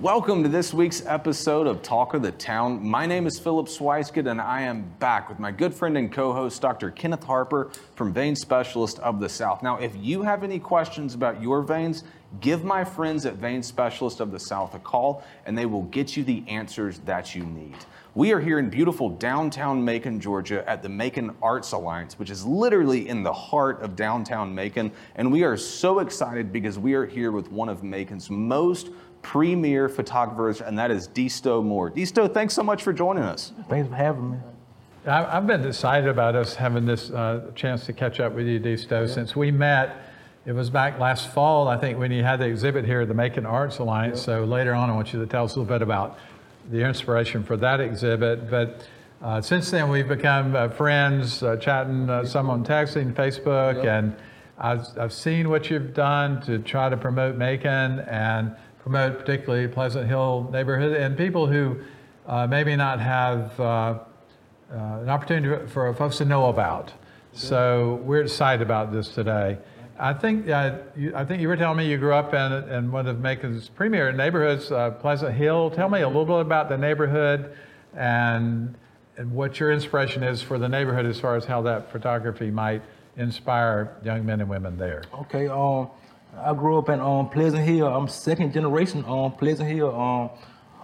Welcome to this week's episode of Talk of the Town. My name is Philip Swiskett, and I am back with my good friend and co host, Dr. Kenneth Harper from Vein Specialist of the South. Now, if you have any questions about your veins, give my friends at Vein Specialist of the South a call, and they will get you the answers that you need. We are here in beautiful downtown Macon, Georgia at the Macon Arts Alliance, which is literally in the heart of downtown Macon. And we are so excited because we are here with one of Macon's most premier photographers, and that is Disto Moore. Disto, thanks so much for joining us. Thanks for having me. I- I've been excited about us having this uh, chance to catch up with you, Disto, since we met. It was back last fall, I think, when you had the exhibit here at the Macon Arts Alliance. So later on, I want you to tell us a little bit about the inspiration for that exhibit. But uh, since then, we've become uh, friends, uh, chatting uh, some on texting, Facebook, and I've, I've seen what you've done to try to promote Macon and promote particularly Pleasant Hill neighborhood and people who uh, maybe not have uh, uh, an opportunity for folks to know about. So we're excited about this today. I think uh, you, I think you were telling me you grew up in, in one of Macon's premier neighborhoods, uh, Pleasant Hill. Tell me a little bit about the neighborhood and and what your inspiration is for the neighborhood as far as how that photography might inspire young men and women there. Okay, um, I grew up in um, Pleasant Hill. I'm second generation on Pleasant Hill. Um,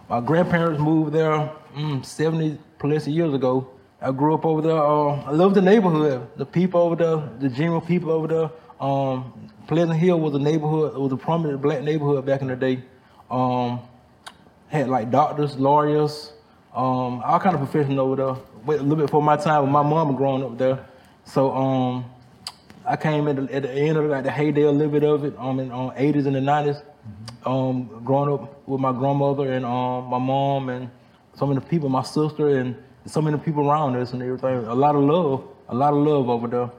my grandparents moved there mm, 70 plus years ago. I grew up over there. Uh, I love the neighborhood, the people over there, the general people over there. Um, Pleasant Hill was a neighborhood, it was a prominent black neighborhood back in the day. Um, had like doctors, lawyers, um, all kind of professionals over there. Wait a little bit before my time with my mom growing up there. So um, I came at the, at the end of like the heyday a little bit of it, um, in um, 80s and the 90s. Um, growing up with my grandmother and um, my mom and some of the people, my sister and of the people around us and everything. A lot of love, a lot of love over there.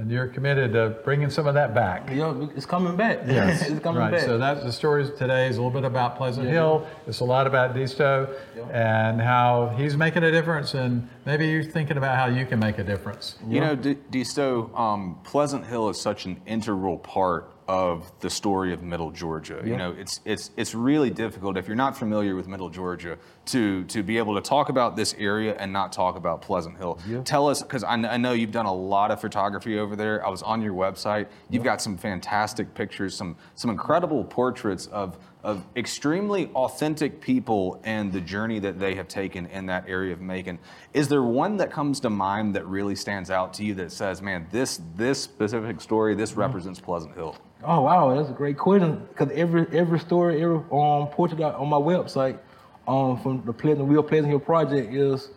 And you're committed to bringing some of that back. Yeah, it's coming back. Yes. it's coming right. back. So that's the story today is a little bit about Pleasant Hill. It's a lot about Disto and how he's making a difference, and maybe you're thinking about how you can make a difference. You know, D- Disto, um, Pleasant Hill is such an integral part of the story of Middle Georgia. You know, it's it's it's really difficult if you're not familiar with Middle Georgia to to be able to talk about this area and not talk about Pleasant Hill. Tell us, because I, I know you've done a lot of photography over there. I was on your website. You've got some fantastic pictures, some some incredible portraits of of extremely authentic people and the journey that they have taken in that area of Macon. Is there one that comes to mind that really stands out to you that says, man, this this specific story, this represents Pleasant Hill? Oh wow, that's a great question. Because every every story, every um portrait on my website, um from the Pleasant Real Pleasant Hill project is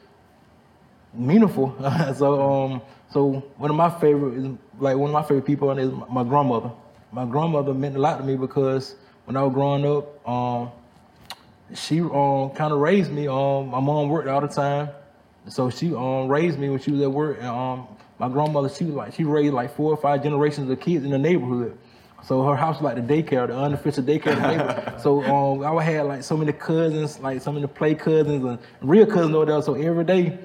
meaningful. so um so one of my favorite is like one of my favorite people is my grandmother. My grandmother meant a lot to me because when I was growing up, um she um kind of raised me. Um my mom worked all the time, so she um raised me when she was at work. And um my grandmother she was like she raised like four or five generations of kids in the neighborhood. So her house was like the daycare, the unofficial daycare in the neighborhood. So um, I would have like so many cousins, like so many play cousins and real cousins over there. So every day,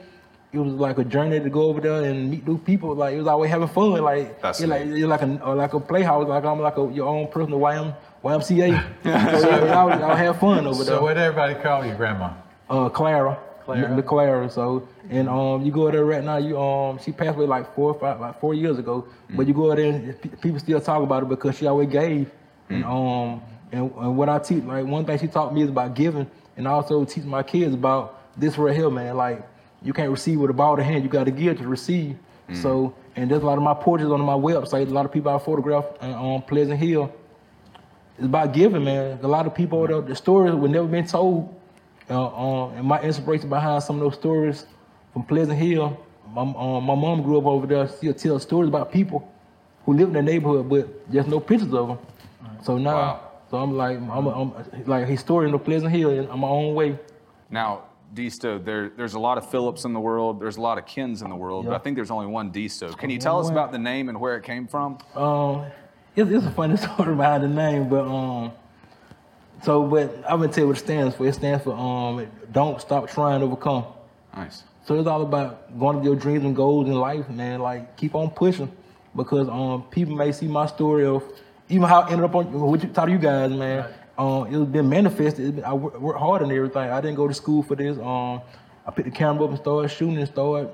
it was like a journey to go over there and meet new people. Like it was always having fun. Like That's it's like it's like a like a playhouse. Like I'm like a, your own personal YM, YMCA. so yeah, y'all, y'all have fun over there. So what did everybody call you, Grandma? Uh, Clara. Clara? The Clara. So and um, you go there right now. You um, she passed away like four or five, like four years ago. But you go there and people still talk about it because she always gave. And um, and, and what I teach, like one thing she taught me is about giving, and I also teach my kids about this right here, man. Like you can't receive with a ball of hand. You got to give to receive. So and there's a lot of my portraits on my website. A lot of people I photograph on um, Pleasant Hill. It's about giving, man. A lot of people, the, the stories were never been told. Uh, um, and my inspiration behind some of those stories from Pleasant Hill, my, um, my mom grew up over there. She'll tell stories about people who live in the neighborhood, but there's no pictures of them. So now, Wow. so I'm like, I'm, a, I'm like a historian of Pleasant Hill in, in my own way. Now, Disto, there, there's a lot of Phillips in the world. There's a lot of Kens in the world, but I think there's only one Disto. Can you tell us about the name and where it came from? Um, it's, it's a funny story behind the name, but um, so but I'm gonna tell you what it stands for. It stands for um, don't stop trying to overcome. Nice. So it's all about going to your dreams and goals in life, man. Like keep on pushing, because um people may see my story of even how I ended up on what you taught you guys, man. Um, it was been manifested. It's been- I wor- worked hard and everything. I didn't go to school for this. Um, I picked the camera up and started shooting and started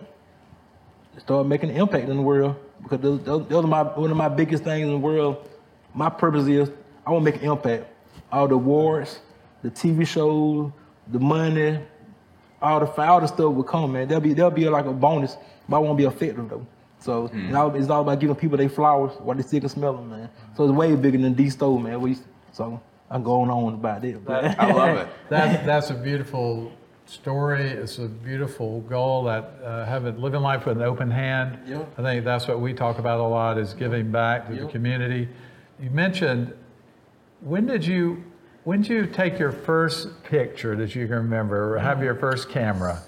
started making an impact in the world because those, those, those are my one of my biggest things in the world. My purpose is I want to make an impact. All the awards, the TV shows, the money, all the all the stuff will come, man. There'll be there'll be like a bonus, but I won't be effective though. So it's, all, it's all about giving people their flowers while they still can smell them, man. So it's way bigger than Disto, man. We so I'm going on about it. but- I love it. That, that's a beautiful story. It's a beautiful goal that uh, having living life with an open hand. Yeah. I think that's what we talk about a lot is giving back to the community. You mentioned when did you when did you take your first picture that you can remember or have your first camera?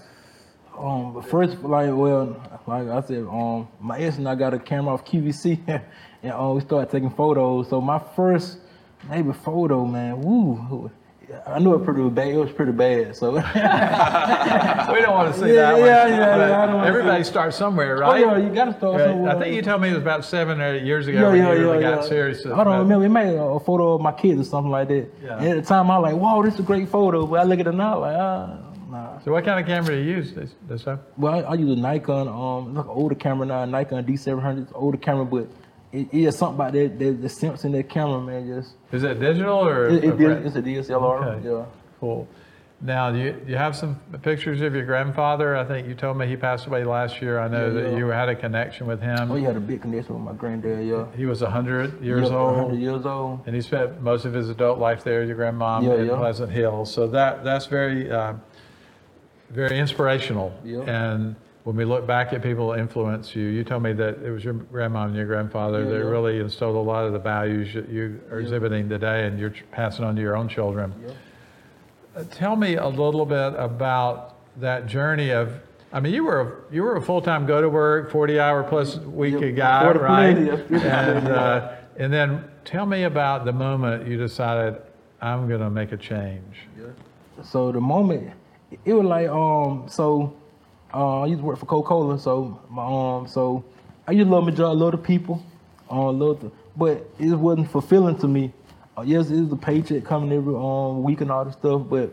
Um, first, like, well, like I said, um, my ex and I got a camera off QVC, and uh, we started taking photos. So my first, maybe photo, man, woo, I knew it pretty bad. It was pretty bad. So, We don't want to see Yeah, that one. yeah, yeah, yeah, I Everybody starts somewhere, right? oh yeah, you gotta start Right. somewhere. I think you told me it was about seven or eight years ago Yeah, when yeah, you really yeah, got serious. I don't remember. We made a, a photo of my kids or something like that. Yeah. And at the time, I was like, "Wow, this is a great photo." But I look at it now, like, ah, nah. So what kind of camera do you use this, this time? Well, I, I use a Nikon, um, it's like an older camera now, Nikon D700, older camera, but it, just something about that, that the sense in that camera, man. Just Is that digital or? it, it, it's a DSLR. Okay. Yeah. Cool. Now, do you, do you have some pictures of your grandfather? I think you told me he passed away last year. I know Yeah, that yeah. you had a connection with him. Oh, you had a big connection with my granddad. Yeah. He was 100 years yeah, old. 100 years old. And he spent most of his adult life there, your grandmom Yeah, in. Pleasant Hill. So that that's very uh, very inspirational. Yeah. And when we look back at people who influence you, you told me that it was your grandma and your grandfather Yeah, that yeah. really instilled a lot of the values that you are exhibiting today, and you're passing on to your own children. Yeah. Uh, Tell me a little bit about that journey of. I mean, you were a, you were a full time go to work, forty hour plus week Yeah, guy, right? yeah, And uh, and then tell me about the moment you decided I'm going to make a change. So the moment it was like um so uh, I used to work for Coca Cola so my um so I used to love job, love the people, uh, love the, but it wasn't fulfilling to me. Uh, yes, it was a paycheck coming every um week and all this stuff, but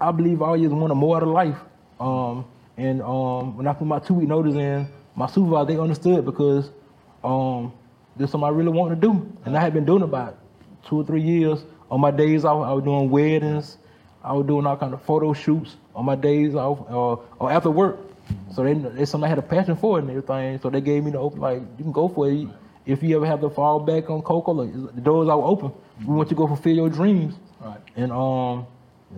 I believe I always wanted more out of life. Um, and um, when I put my two week notice in, my supervisor they understood because um, there's something I really wanted to do, and I had been doing about two or three years. On my days off, I was doing weddings, I was doing all kind of photo shoots on my days off uh, or after work. So they, they something I had a passion for it and everything. So they gave me the open like you can go for it. If you ever have to fall back on Coca-Cola, the doors are open. We want you to go fulfill your dreams. Right. And um,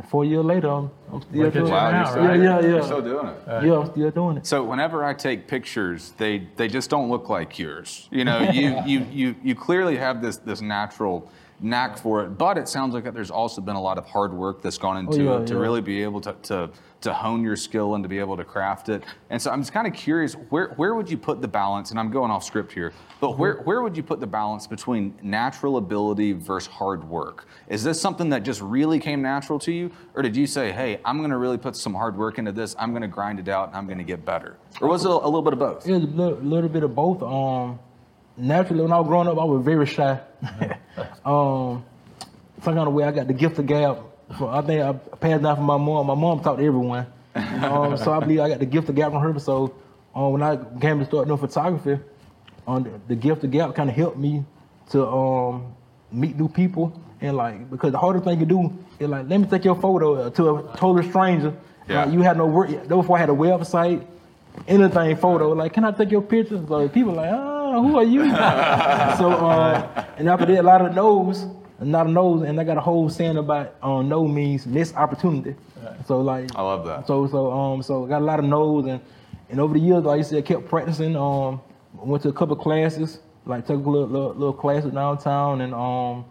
four years later, I'm, I'm still Look at doing it. Wow, now, you're still, right? Yeah, yeah, you're still doing it. Yeah, I'm still doing it. So whenever I take pictures, they they just don't look like yours. You know, you you you you clearly have this this natural knack for it, but it sounds like that there's also been a lot of hard work that's gone into Oh, yeah, it to yeah. really be able to, to to hone your skill and to be able to craft it. And so I'm just kind of curious, where where would you put the balance? And I'm going off script here, but where where would you put the balance between natural ability versus hard work? Is this something that just really came natural to you, or did you say, hey, I'm going to really put some hard work into this, I'm going to grind it out, and I'm going to get better? Or was it a, a little bit of both? It was a little, little bit of both. Um, naturally, when I was growing up, I was very shy. um, some kind of way, I got the gift of gab. So I think I passed down from my mom. My mom taught everyone. um, so I believe I got the gift of gab from her. So um, when I came to start doing photography, um, the, the gift of gab kind of helped me to um, meet new people. And like, because the hardest thing you do is like, let me take your photo to a total stranger. Yeah. Like, you had no work. Before I had a website anything photo. Like, can I take your pictures? So people like, ah, who are you? so, uh, and after that, a lot of no's, and not a no's, and I got a whole saying about um, no means missed opportunity. So like, I love that. So so um so I got a lot of no's, and and over the years, like I said, I kept practicing. Um, went to a couple classes, like took a little, little, little classes downtown, and um,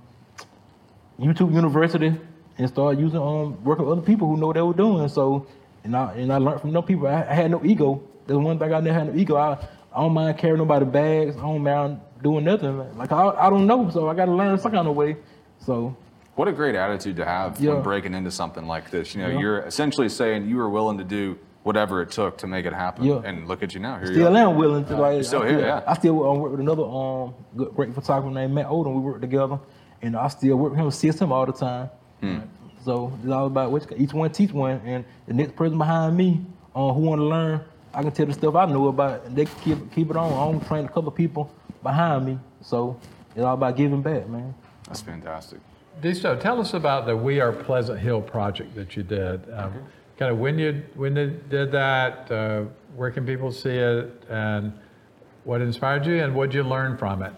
YouTube University and started using um working with other people who know what they were doing. So and I and I learned from them people. I, I had no ego. There's one thing I never had no ego. I, I don't mind carrying nobody bags. I don't mind doing nothing. Like I, I don't know, so I got to learn some kind of way. So What a great attitude to have Yeah. when breaking into something like this. You know, Yeah. you're essentially saying you were willing to do whatever it took to make it happen. Yeah. And look at you now. Here still you am willing to like. Still I here, still, yeah. I still um, work with another um good, great photographer named Matt Odom. We work together, and I still work with him, assist him all the time. So it's all about which each one teach one, and the next person behind me uh, who want to learn, I can tell the stuff I know about, and they keep keep it on. I only train a couple of people behind me, so it's all about giving back, man. That's fantastic. Disto, tell us about the We Are Pleasant Hill project that you did. Um, kind of when you when you did that, uh, where can people see it, and what inspired you, and what did you learn from it?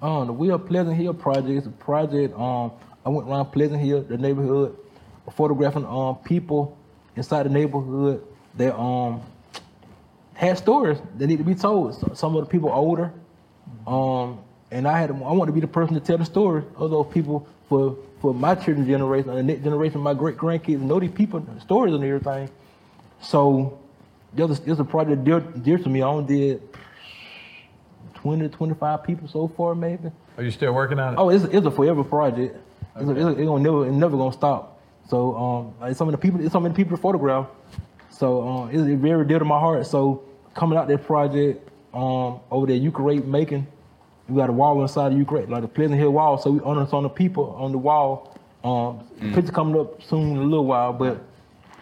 Um, the We Are Pleasant Hill project is a project. Um, I went around Pleasant Hill, the neighborhood, photographing um people inside the neighborhood that um had stories that need to be told. Some of the people older, um, and I had I want to be the person to tell the story of those people for for my children's generation and the next generation, my great grandkids know these people stories and everything. So there's a, there's a project dear, dear to me. I only did 20 to 25 people so far, maybe. Are you still working on it? Oh, it's, it's a forever project. It's, a, it's, a, it's gonna never, it's never gonna stop. So, um, like some of the people, it's so many people to photograph. So, um, it's, very dear to my heart. So, coming out that project, um, over there, You Create Macon, we got a wall inside of You Create, like a Pleasant Hill wall. So we honor on the people on the wall. Um, the picture coming up soon in a little while, but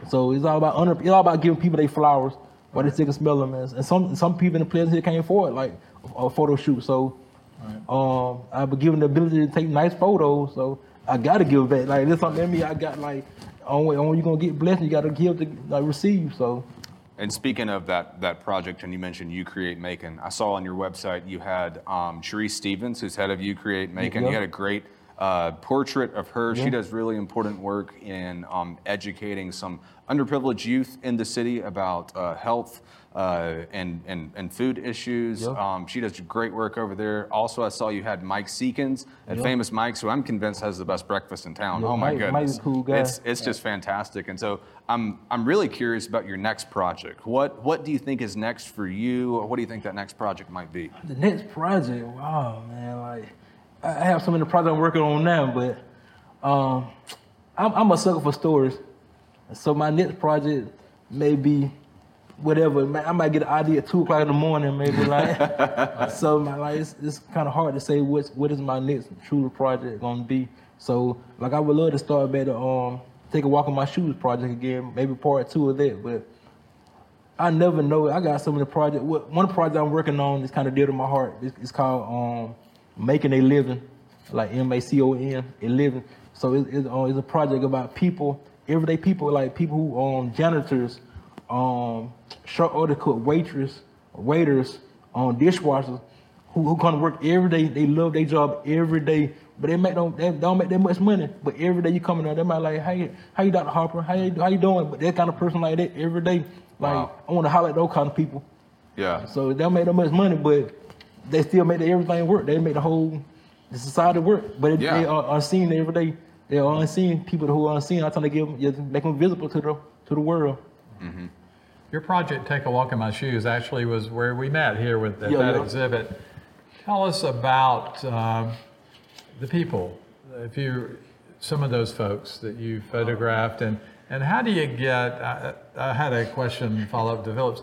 so it's all about honor. It's all about giving people their flowers while they sick and smell them. And some some people in the Pleasant Hill can't afford like a, photo shoot. So um, I've been given the ability to take nice photos, so I gotta give back. Like there's something in me. I got like, only only you gonna get blessed. You gotta give to like, receive. So And speaking of that that project, and you mentioned You Create Macon, I saw on your website you had um, Sharice Stevens, who's head of You Create Macon. Yeah. You had a great uh, portrait of her. She does really important work in um, educating some underprivileged youth in the city about uh, health uh, and, and and food issues. Yeah. Um, she does great work over there. Also, I saw you had Mike Seekins at Yeah. Famous Mike's, who I'm convinced has the best breakfast in town. Yeah, oh my Mike- goodness, Mike's cool guy. It's it's just fantastic. And so I'm I'm really curious about your next project. What what do you think is next for you? What do you think that next project might be? the next project, wow, man, like I I have some of the projects I'm working on now, but um, I'm, I'm a sucker for stories. So my next project may be whatever. Ma- I might get an idea at two o'clock in the morning, maybe like. so my, like it's, it's kind of hard to say what's what is my next true project gonna be. So like I would love to start better. um take a walk in my shoes project again, maybe part two of that, but. I never know. I got some of the project. what- One project I'm working on is kind of dear to my heart. It's, it's called um, Macon a Living, like M A C O N, a living. So it, it, uh, it's a project about people, everyday people, like people who um janitors, um short order cook, waitress, waiters, um dishwashers, who who come to work every day. They love their job every day, but they make don't they don't make that much money. But every day you come in there, they might like, hey, how you, Dr. Harper? How you how you doing? But that kind of person like that every day. Like Wow. I want to highlight those kind of people. Yeah. So they don't make that much money, but they still make the, everything work. They make the whole the society work. But Yeah. they are unseen every day. They are unseen. People who are unseen, I'm trying to give them, make them visible to the to the world. Your project, Take a Walk in My Shoes, actually was where we met here with at Yeah, that yeah. exhibit. Tell us about um, the people, if you, some of those folks that you photographed, and, and how do you get, I, I had a question follow up to Phillips.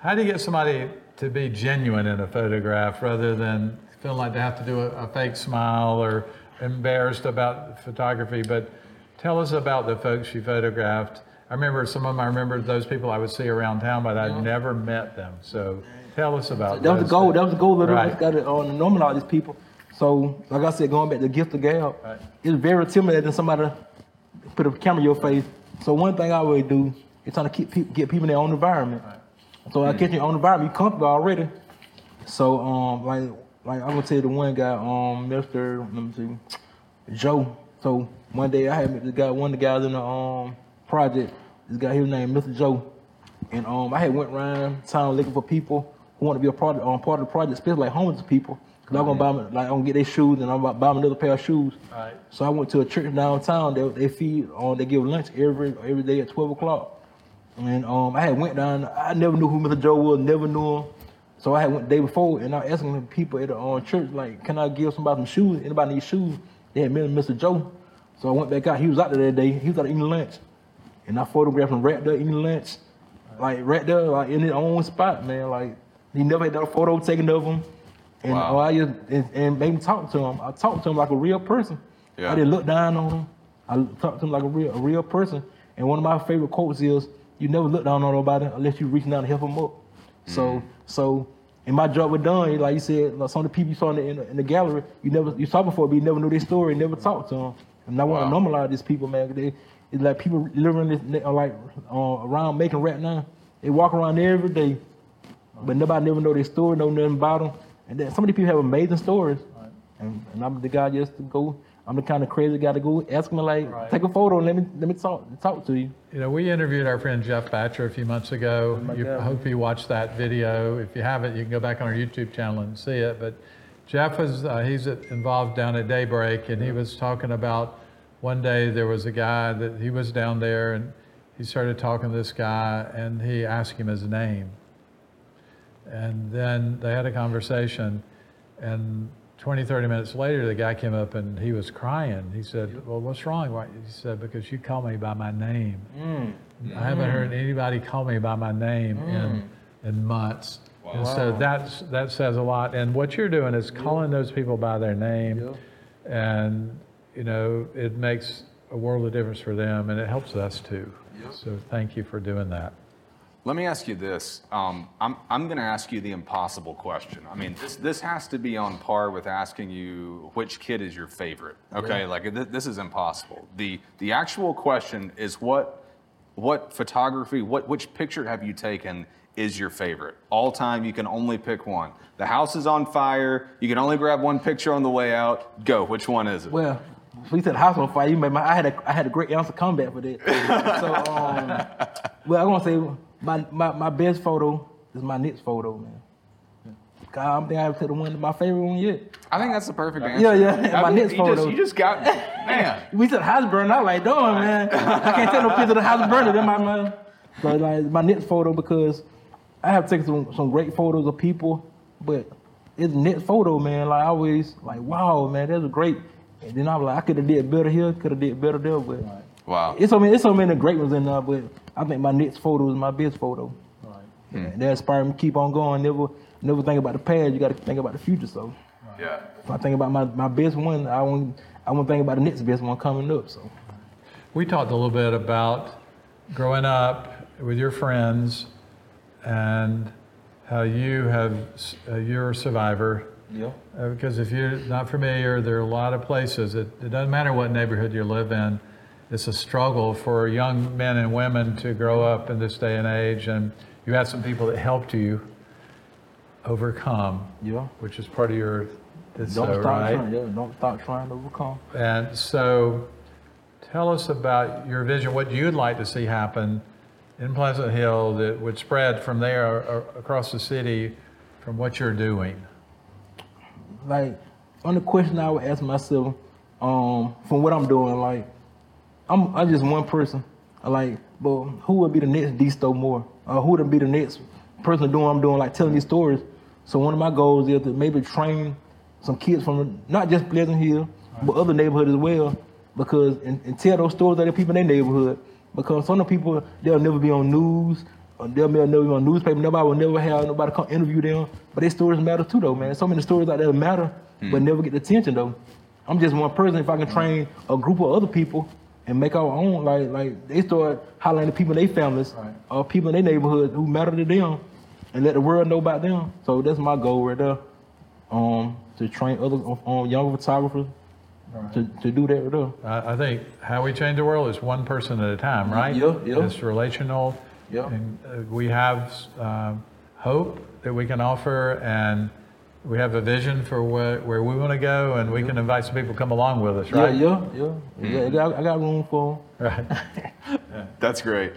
How do you get somebody to be genuine in a photograph rather than feeling like they have to do a, a fake smile or embarrassed about photography? But tell us about the folks you photographed. I remember some of them, I remember those people I would see around town, but I'd never met them. So tell us about That was the goal. That was the goal of. Right. Got to uh, normalize these people. So, like I said, going back to gift of gab, Right. it's very intimidating somebody put a camera in your face. So one thing I always do is trying to keep people, get people in their own environment. So I catch your own environment, you comfortable already. So um, like like I'm gonna tell you the one guy, um, Mr. Let me see, Joe. So one day I had guy, one of the guys in the um project. This guy here named Mr. Joe, and um I had went around town looking for people who want to be a part of, um, part of the project, especially like homeless people. Cause I'm gonna buy them, like I'm gonna get their shoes and I'm about to buy them another pair of shoes. Right. So I went to a church downtown. They they feed on they give lunch every every day at twelve o'clock. And um, I had went down. I never knew who Mr. Joe was. Never knew him. So I had went the day before, and I was asking the people at the um, church, like, can I give somebody some shoes? Anybody need shoes? They had met Mr. Joe. So I went back out. He was out there that day. He was out eating lunch, and I photographed him right there eating lunch, like right there, like in his own spot, man. Like he never had done a photo taken of him, and Wow. I just and, and made him talk to him. I talked to him like a real person. Yeah. I didn't look down on him. I talked to him like a real, a real person. And one of my favorite quotes is, "You never look down on nobody unless you reach down to help them up." So, mm. so, in my job with Don, like you said, like some of the people you saw in the, in the, in the gallery, you never you saw before, but you never knew their story, never talked to them. And I want to normalize these people, man. They, it's like people living this, like uh, around Macon rap now. They walk around every day, but nobody never know their story, know nothing about them. And then some of these people have amazing stories. And, and I'm the guy just to go. I'm the kind of crazy guy to go ask me like, Right. take a photo and let me let me talk talk to you. You know, we interviewed our friend Jeff Batcher a few months ago. my You, God. I hope you watched that video. If you haven't, you can go back on our YouTube channel and see it. But Jeff was, uh, he's involved down at Daybreak, and he was talking about one day there was a guy that he was down there, and he started talking to this guy, and he asked him his name. And then they had a conversation, and 20, 30 minutes later, the guy came up and he was crying. He said, Well, what's wrong? Why- He said, Because you call me by my name. Mm. I haven't mm. heard anybody call me by my name mm. in, in months. And so that's, that says a lot. And what you're doing is calling those people by their name. And, you know, it makes a world of difference for them and it helps us too. So thank you for doing that. Let me ask you this. Um, I'm, I'm going to ask you the impossible question. I mean, this, this has to be on par with asking you which kid is your favorite. Okay, like th- this is impossible. The, the actual question is what, what photography, what, which picture have you taken is your favorite? All time, you can only pick one. The house is on fire. You can only grab one picture on the way out. Go. Which one is it? Well, we said house on fire. You made my, I had a I had a great ounce of comeback for that. so, um, well, I want to say my, my my best photo is my next photo, man. God, I don't think I have to the one my favorite one yet. I think that's the perfect answer. Yeah, yeah, I my mean, next you photo. Just, you just got, man. We said house burn. I was like, darn, man. I can't take no picture of the house burning in my man. So like my next photo because I have taken some, some great photos of people, but it's next photo, man. Like I always like, wow, man, that's a great. And then I was like, I could have did better here, could have did better there, but Wow. it's so many, it's so many great ones in there. But I think my next photo is my best photo. Yeah, that inspired me to keep on going. Never, never think about the past. You got to think about the future. So Yeah. if I think about my, my best one, I want I want to think about the next best one coming up. So. We talked a little bit about growing up with your friends and how you have, uh, you're a survivor. Yeah. Uh, because if you're not familiar, there are a lot of places. It, it doesn't matter what neighborhood you live in. It's a struggle for young men and women to grow up in this day and age. And you had some people that helped you overcome, Yeah. which is part of your. Don't so, stop right? trying. Yeah, don't stop trying to overcome. And so, tell us about your vision, what you'd like to see happen in Pleasant Hill that would spread from there across the city from what you're doing. Like on the question I would ask myself, um, from what I'm doing, like I'm I'm just one person. Like, but who would be the next Disto Moore? Uh, who would be the next person doing what I'm doing, like telling these stories? So one of my goals is to maybe train some kids from not just Pleasant Hill, but other neighborhoods as well, because and, and tell those stories to the people in their neighborhood. Because some of the people they'll never be on news, they'll never be on newspaper. Nobody will never have nobody come interview them. But their stories matter too, though, man. So many stories out there matter, but never get the attention though. I'm just one person. If I can train a group of other people and make our own, like like they start highlighting the people in their families or people in their neighborhood who matter to them, and let the world know about them. So that's my goal right there. Um, to train other um, young photographers to, to do that right there. I, I think how we change the world is one person at a time, right? Yeah, yeah. It's relational. Yeah. And uh, we have um, hope that we can offer, and we have a vision for where, where we want to go, and we can invite some people to come along with us, right? Yeah, yeah, yeah. yeah I, got, I got room for 'em. Right. That's great.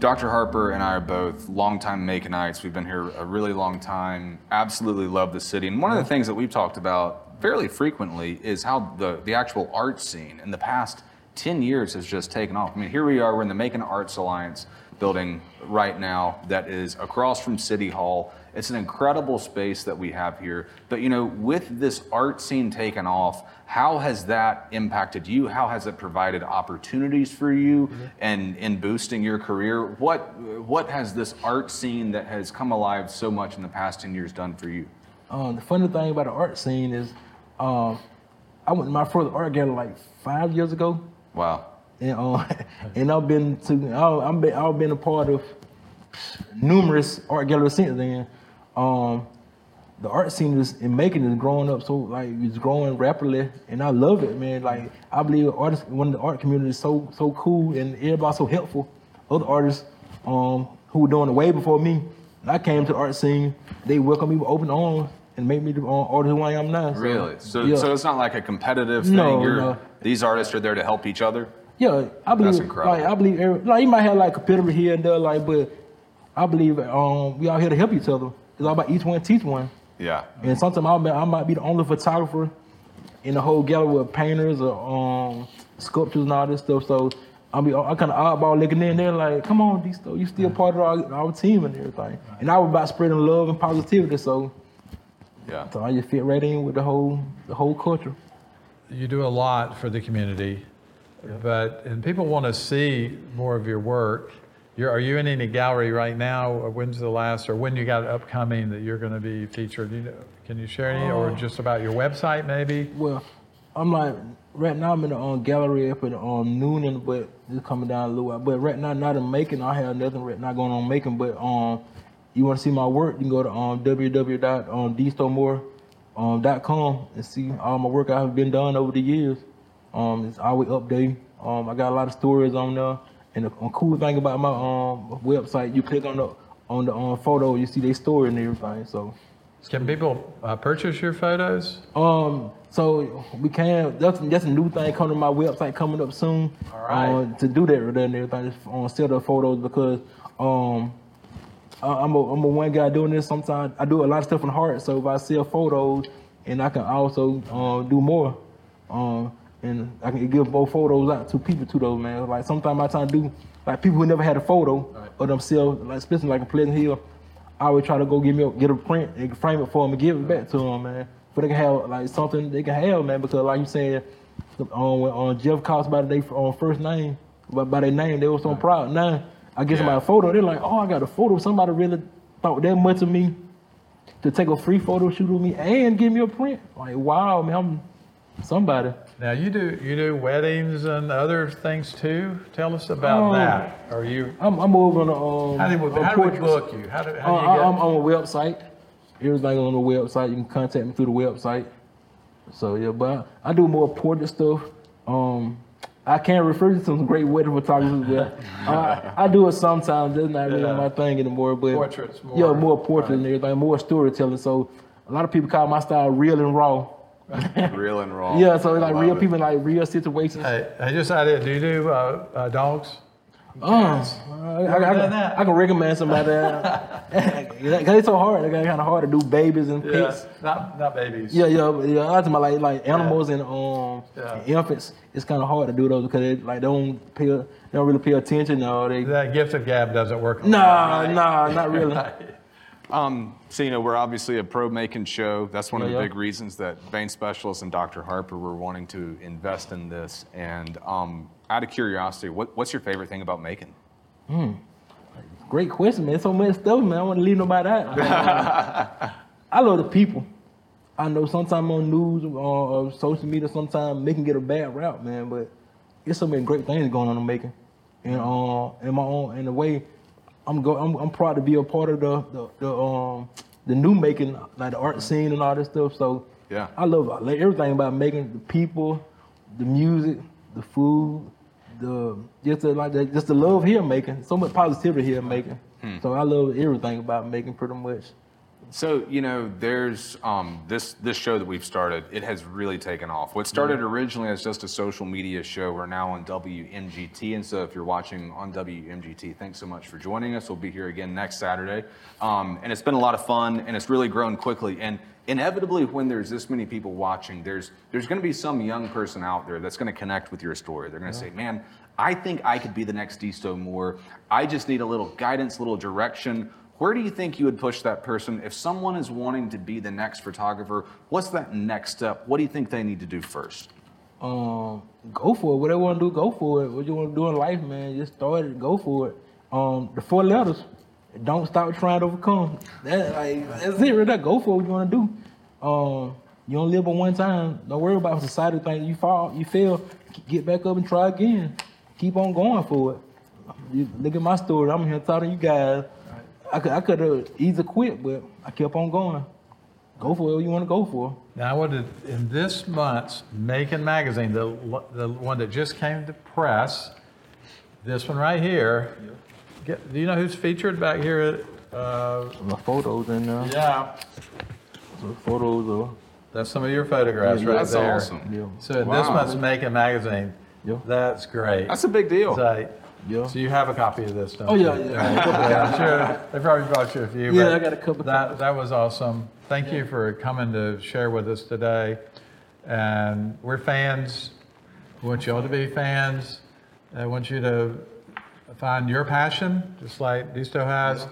Dr. Harper and I are both longtime Maconites. We've been here a really long time. Absolutely love the city. And one of the things that we've talked about fairly frequently is how the, the actual art scene in the past 10 years has just taken off. I mean, here we are, we're in the Macon Arts Alliance building right now that is across from City Hall. It's an incredible space that we have here. But, you know, with this art scene taken off, how has that impacted you? How has it provided opportunities for you and in boosting your career? What what has this art scene that has come alive so much in the past 10 years done for you? Um, the funny thing about the art scene is, um, I went to my first art gallery like five years ago, Wow. And uh, and I've been to I- I've been I've been a part of numerous art galleries since then. Um, the art scene is in Macon is growing up so like it's growing rapidly, and I love it, man. Like I believe artists, when the art community is so so cool and everybody's so helpful. Other artists um, who were doing it way before me, and I came to the art scene, they welcomed me with open arms and made me the uh, artist who I am now. So, Really? So, yeah. so it's not like a competitive thing. No, You're, no. These artists are there to help each other. Yeah, I believe. That's incredible. Like I believe, every, like you might have like competitive here and there, like, but I believe um, we all here to help each other. It's all about each one teach one. Yeah. And sometimes I, I might be the only photographer in the whole gallery with painters or um, sculptures and all this stuff. So I'll be I kind of oddball looking in there, like, come on, these you still part of our, our team and everything. And I was about spreading love and positivity, so Yeah. so I just fit right in with the whole the whole culture. You do a lot for the community, but and people want to see more of your work. You're, are you in any gallery right now? When's the last, or when you got upcoming that you're going to be featured? You know, can you share any, or just about your website maybe? Well, I'm like right now I'm in the um, gallery up in um, Newnan, but just coming down a little while. But right now, not in Macon. I have nothing right now going on Macon. But um, you want to see my work? You can go to um www.dstomore.com and see all my work I have been done over the years. Um, it's always updating. Um, I got a lot of stories on there. And the um, cool thing about my um website, you click on the on the um, photo, you see their story and everything. So. Can people uh, purchase your photos? Um, so we can. That's that's a new thing coming to my website coming up soon. All right. Uh, to do that and everything, on sell the photos because um, I- I'm a I'm a one guy doing this. Sometimes I do a lot of stuff in heart. So if I sell photos, and I can also um, do more, um, and I can give both photos out to people to those man. Like sometimes I try to do like people who never had a photo of themselves, like especially like in Pleasant Hill. I would try to go get me a, get a print and frame it for them and give it back to them, man. But they can have like something they can have, man, because like you said, on when on Jeff calls by their on um, first name, by, by their name, they were so proud. Now I get Yeah. somebody a photo, they're like, oh, I got a photo. Somebody really thought that much of me to take a free photo shoot with me and give me a print. Like, wow, man, I'm somebody. Now you do you do weddings and other things too. Tell us about Um, that. Are you? I'm, I'm over on um. How do, we- how do we book you? How do, Uh, how do I- you I'm on a website. Everything on the website. You can contact me through the website. So yeah, but I, I do more portrait stuff. Um, I can refer to some great wedding photographers, but uh, I do it sometimes. That's not really Yeah. my thing anymore. But Portraits more, yeah, more portraits and everything, more storytelling. So a lot of people call my style real and raw. Real and raw. Yeah, so like real it. people, like real situations. Hey, I just idea. Do you do uh, uh, dogs? Uh, I, I, I, done can- that? I can recommend somebody. Because it's so hard. It's kind of hard to do babies and pets. Not not babies. Yeah, yeah, yeah. I talking about like like animals and um Yeah. and infants. It's kind of hard to do those because they like they don't pay they don't really pay attention. No, they That gift of gab doesn't work. on nah right? nah not really. Um, so, you know, we're obviously a pro Macon show. That's one of Yeah, the yeah. big reasons that Vein Specialists and Dr. Harper were wanting to invest in this. And um, out of curiosity, what, what's your favorite thing about Macon? Great question, man. So much stuff, man. I want to leave nobody out. I love the people. I know sometimes on news or, or social media, sometimes they can get a bad rap, man. But there's so many great things going on in Macon, and uh, in my own in the way, I'm go I'm, I'm proud to be a part of the the, the um the new Macon, like the art scene and all this stuff. So Yeah. I love like, everything about Macon the people, the music, the food, the just the, like the, just the love here Macon. So much positivity here Macon. So I love everything about Macon pretty much. So you know, there's um, this this show that we've started. It has really taken off. What started originally as just a social media show, we're now on WMGT. And so, if you're watching on WMGT, thanks so much for joining us. We'll be here again next Saturday, um, and it's been a lot of fun, and it's really grown quickly. And inevitably, when there's this many people watching, there's there's going to be some young person out there that's going to connect with your story. They're going to say, "Man, I think I could be the next Disto Moore. I just need a little guidance, a little direction." Where do you think you would push that person if someone is wanting to be the next photographer? What's that next step? What do you think they need to do first? um, go for it. Whatever you want to do, go for it. What you want to do in life, man, just start it. Go for it. Um, the four letters. Don't stop trying to overcome. That like that's it. Right. Go for what you want to do. Um, You don't live but one time. Don't worry about society things. You fall, you fail, get back up and try again. Keep on going for it. You, look at my story. I'm here talking to you guys. I could, I could have easily quit, but I kept on going. Go for it. You want to go for? Now, I wanted, in this month's Macon Magazine, the, the one that just came to press, this one right here, get, do you know who's featured back here? Uh, My photos in there. yeah, The photos of that's some of your photographs Yeah, right That's there. awesome. yeah, So in this month's Macon Magazine, Yeah. that's great. That's a big deal. So, yeah. so you have a copy of this, don't Oh you? yeah, yeah. Yeah, I'm sure they probably brought you a few. Yeah, but I got a couple That, that was awesome. Thank you for coming to share with us today. And we're fans. We want you all to be fans. I want you to find your passion, just like Disto has,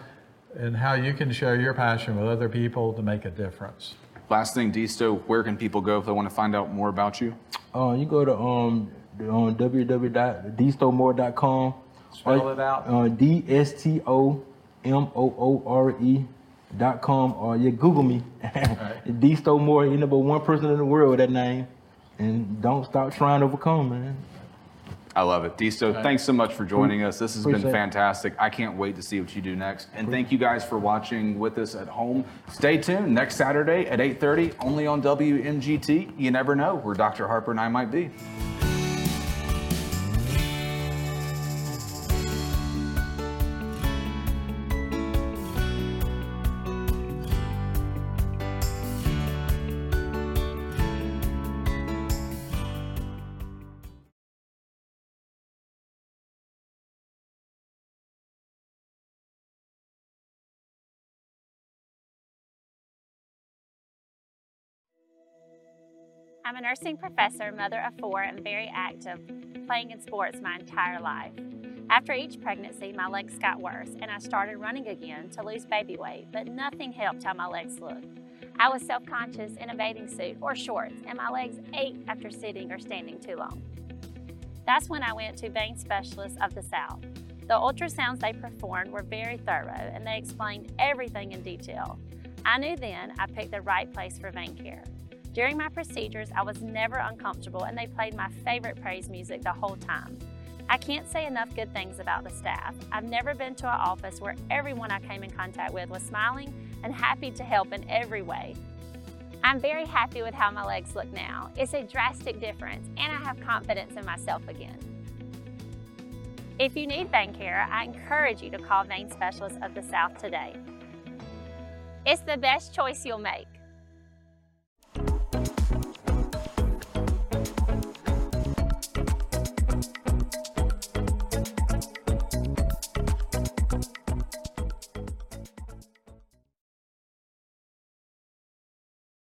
and how you can share your passion with other people to make a difference. Last thing, Disto, where can people go if they want to find out more about you? Uh, you go to um the- on www.dstomore.com. Spell it out. Uh, D S T O M O O R E dot com or you Google me. D More. You're number one person in the world with that name, and don't stop trying to overcome, man. I love it. Disto, thanks so much for joining us. This has been Appreciate it. fantastic. I can't wait to see what you do next. And thank you guys for watching with us at home. Stay tuned next Saturday at 8:30 only on WMGT. You never know where Dr. Harper and I might be. Nursing professor, mother of four, and very active, playing in sports my entire life. After each pregnancy, my legs got worse, and I started running again to lose baby weight, but nothing helped how my legs looked. I was self conscious in a bathing suit or shorts, and my legs ached after sitting or standing too long. That's when I went to Vein Specialists of the South. The ultrasounds they performed were very thorough, and they explained everything in detail. I knew then I picked the right place for vein care. During my procedures, I was never uncomfortable and they played my favorite praise music the whole time. I can't say enough good things about the staff. I've never been to an office where everyone I came in contact with was smiling and happy to help in every way. I'm very happy with how my legs look now. It's a drastic difference and I have confidence in myself again. If you need vein care, I encourage you to call Vein Specialists of the South today. It's the best choice you'll make.